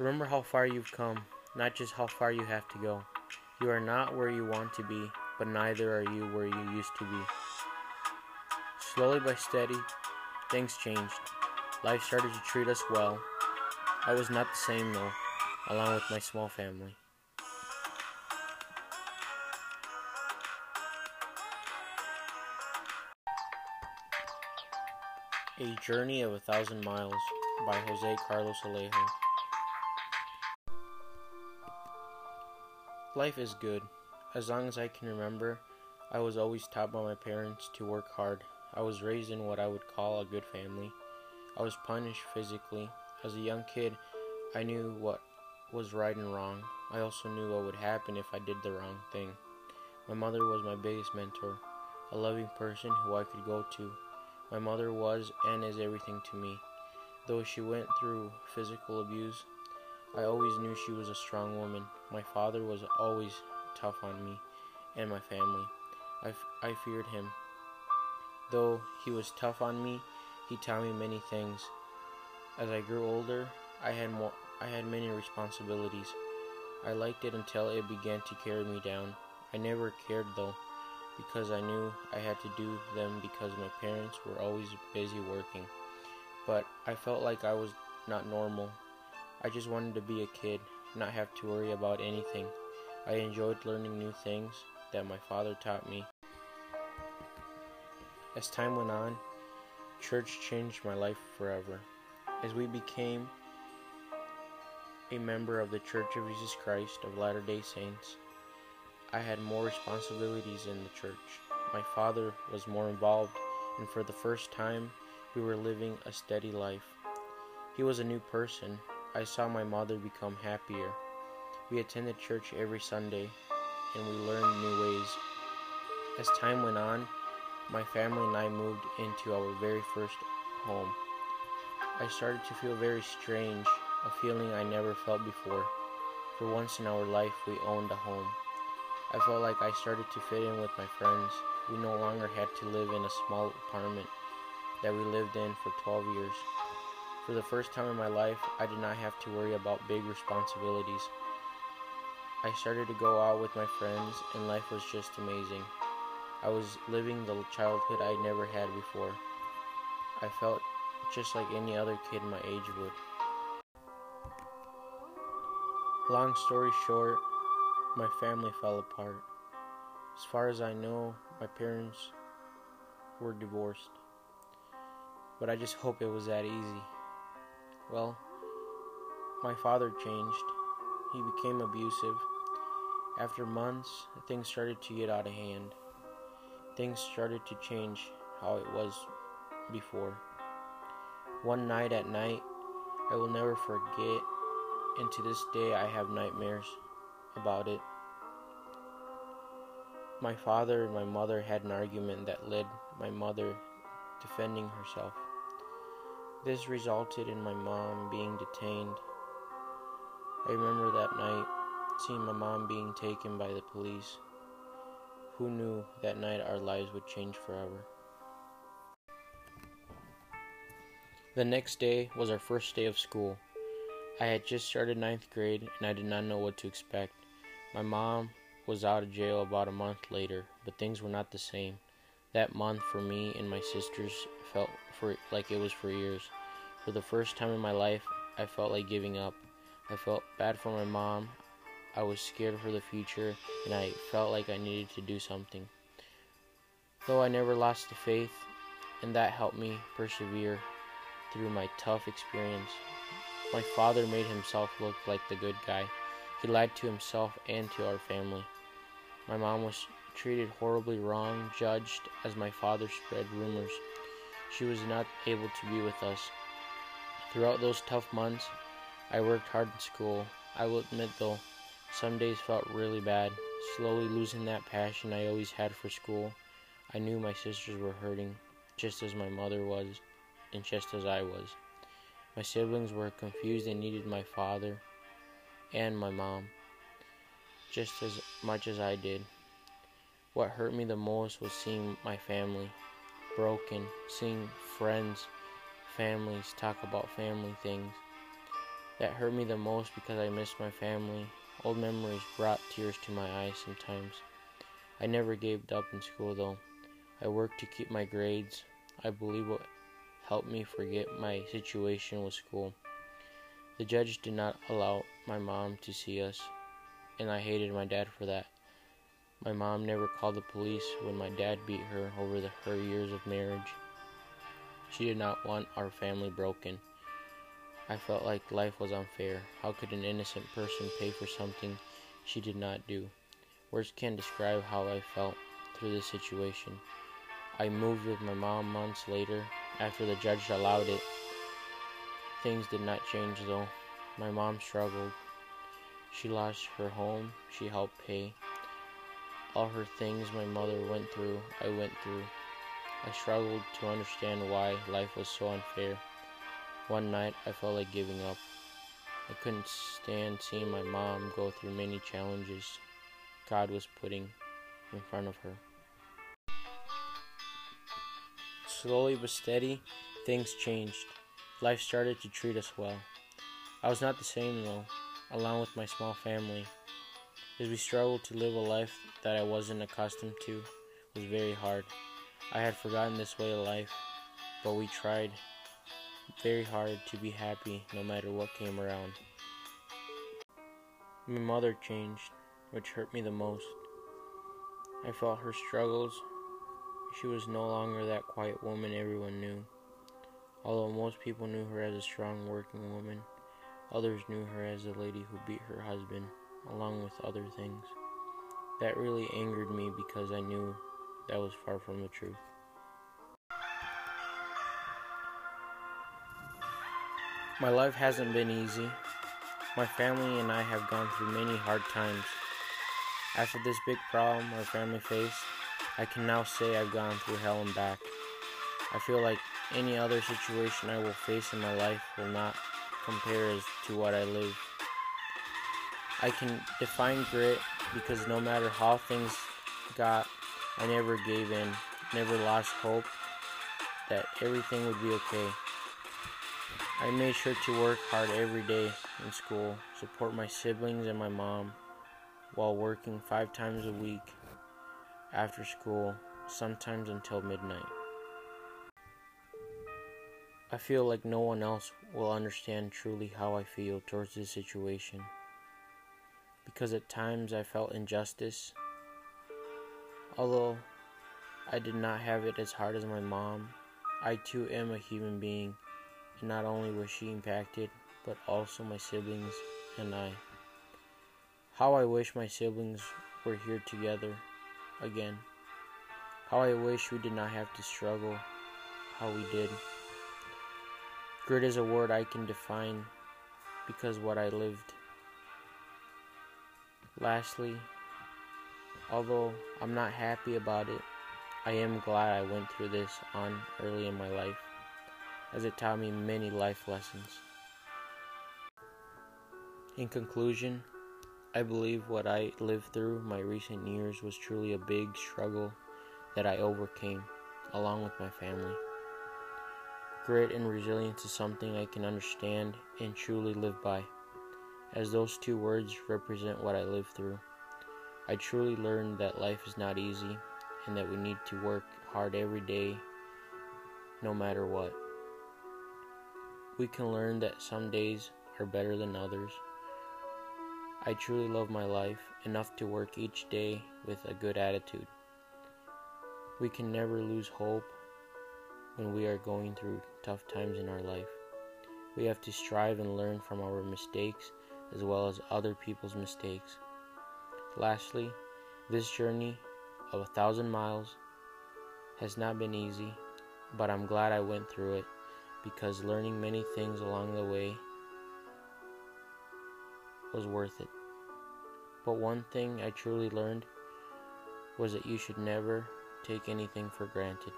Remember how far you've come, not just how far you have to go. You are not where you want to be, but neither are you where you used to be. Slowly but steady, things changed. Life started to treat us well. I was not the same though, along with my small family. A Journey of a Thousand Miles by Jose Carlos Alejo. Life is good. As long as I can remember, I was always taught by my parents to work hard. I was raised in what I would call a good family. I was punished physically. As a young kid, I knew what was right and wrong. I also knew what would happen if I did the wrong thing. My mother was my biggest mentor, a loving person who I could go to my mother was and is everything to me. Though she went through physical abuse, I always knew she was a strong woman. My father was always tough on me and my family. I, I feared him. Though he was tough on me, he taught me many things. As I grew older, I had more I had many responsibilities. I liked it until it began to carry me down. I never cared though because I knew I had to do them because my parents were always busy working. But I felt like I was not normal. I just wanted to be a kid, not have to worry about anything. I enjoyed learning new things that my father taught me. As time went on, church changed my life forever. As we became a member of the Church of Jesus Christ of Latter day Saints, I had more responsibilities in the church. My father was more involved, and for the first time, we were living a steady life. He was a new person. I saw my mother become happier. We attended church every Sunday, and we learned new ways. As time went on, my family and I moved into our very first home. I started to feel very strange, a feeling I never felt before. For once in our life, we owned a home. I felt like I started to fit in with my friends. We no longer had to live in a small apartment that we lived in for 12 years. For the first time in my life, I did not have to worry about big responsibilities. I started to go out with my friends, and life was just amazing. I was living the childhood I never had before. I felt just like any other kid my age would. Long story short, my family fell apart. As far as I know, my parents were divorced. But I just hope it was that easy. Well, my father changed. He became abusive. After months, things started to get out of hand. Things started to change how it was before. One night at night, I will never forget, and to this day I have nightmares about it. My father and my mother had an argument that led my mother defending herself. This resulted in my mom being detained. I remember that night seeing my mom being taken by the police. Who knew that night our lives would change forever? The next day was our first day of school. I had just started ninth grade and I did not know what to expect. My mom was out of jail about a month later, but things were not the same. That month for me and my sisters felt for like it was for years. For the first time in my life, I felt like giving up. I felt bad for my mom. I was scared for the future and I felt like I needed to do something. Though I never lost the faith, and that helped me persevere through my tough experience. My father made himself look like the good guy. He lied to himself and to our family. My mom was treated horribly wrong, judged as my father spread rumors. She was not able to be with us. Throughout those tough months, I worked hard in school. I will admit though, some days felt really bad, slowly losing that passion I always had for school. I knew my sisters were hurting, just as my mother was, and just as I was. My siblings were confused and needed my father and my mom just as much as I did. What hurt me the most was seeing my family broken, seeing friends, families talk about family things. that hurt me the most because I missed my family. Old memories brought tears to my eyes sometimes. I never gave up in school though. I worked to keep my grades. I believe what helped me forget my situation was school. The judge did not allow my mom to see us, and I hated my dad for that. My mom never called the police when my dad beat her over the, her years of marriage. She did not want our family broken. I felt like life was unfair. How could an innocent person pay for something she did not do? Words can't describe how I felt through this situation. I moved with my mom months later after the judge allowed it. Things did not change though. My mom struggled. She lost her home she helped pay. All her things my mother went through, I went through. I struggled to understand why life was so unfair. One night I felt like giving up. I couldn't stand seeing my mom go through many challenges God was putting in front of her. Slowly but steady, things changed. Life started to treat us well. I was not the same though, along with my small family. As we struggled to live a life that I wasn't accustomed to was very hard. I had forgotten this way of life, but we tried very hard to be happy no matter what came around. My mother changed, which hurt me the most. I felt her struggles. She was no longer that quiet woman everyone knew. Although most people knew her as a strong working woman, others knew her as the lady who beat her husband along with other things. That really angered me because I knew that was far from the truth. My life hasn't been easy. My family and I have gone through many hard times. After this big problem our family faced, I can now say I've gone through hell and back. I feel like any other situation I will face in my life will not compare as to what I lived I can define grit because no matter how things got, I never gave in, never lost hope that everything would be okay. I made sure to work hard every day in school, support my siblings and my mom while working five times a week after school, sometimes until midnight. I feel like no one else will understand truly how I feel towards this situation because at times I felt injustice. Although I did not have it as hard as my mom, I too am a human being, and not only was she impacted, but also my siblings and I. How I wish my siblings were here together again. How I wish we did not have to struggle how we did. Grit is a word I can define because what I lived. Lastly, although I'm not happy about it, I am glad I went through this on early in my life, as it taught me many life lessons. In conclusion, I believe what I lived through my recent years was truly a big struggle that I overcame, along with my family. Grit and resilience is something I can understand and truly live by as those two words represent what I lived through. I truly learned that life is not easy and that we need to work hard every day, no matter what. We can learn that some days are better than others. I truly love my life enough to work each day with a good attitude. We can never lose hope when we are going through tough times in our life. We have to strive and learn from our mistakes as well as other people's mistakes. Lastly, this journey of a thousand miles has not been easy, but I'm glad I went through it because learning many things along the way was worth it. But one thing I truly learned was that you should never take anything for granted.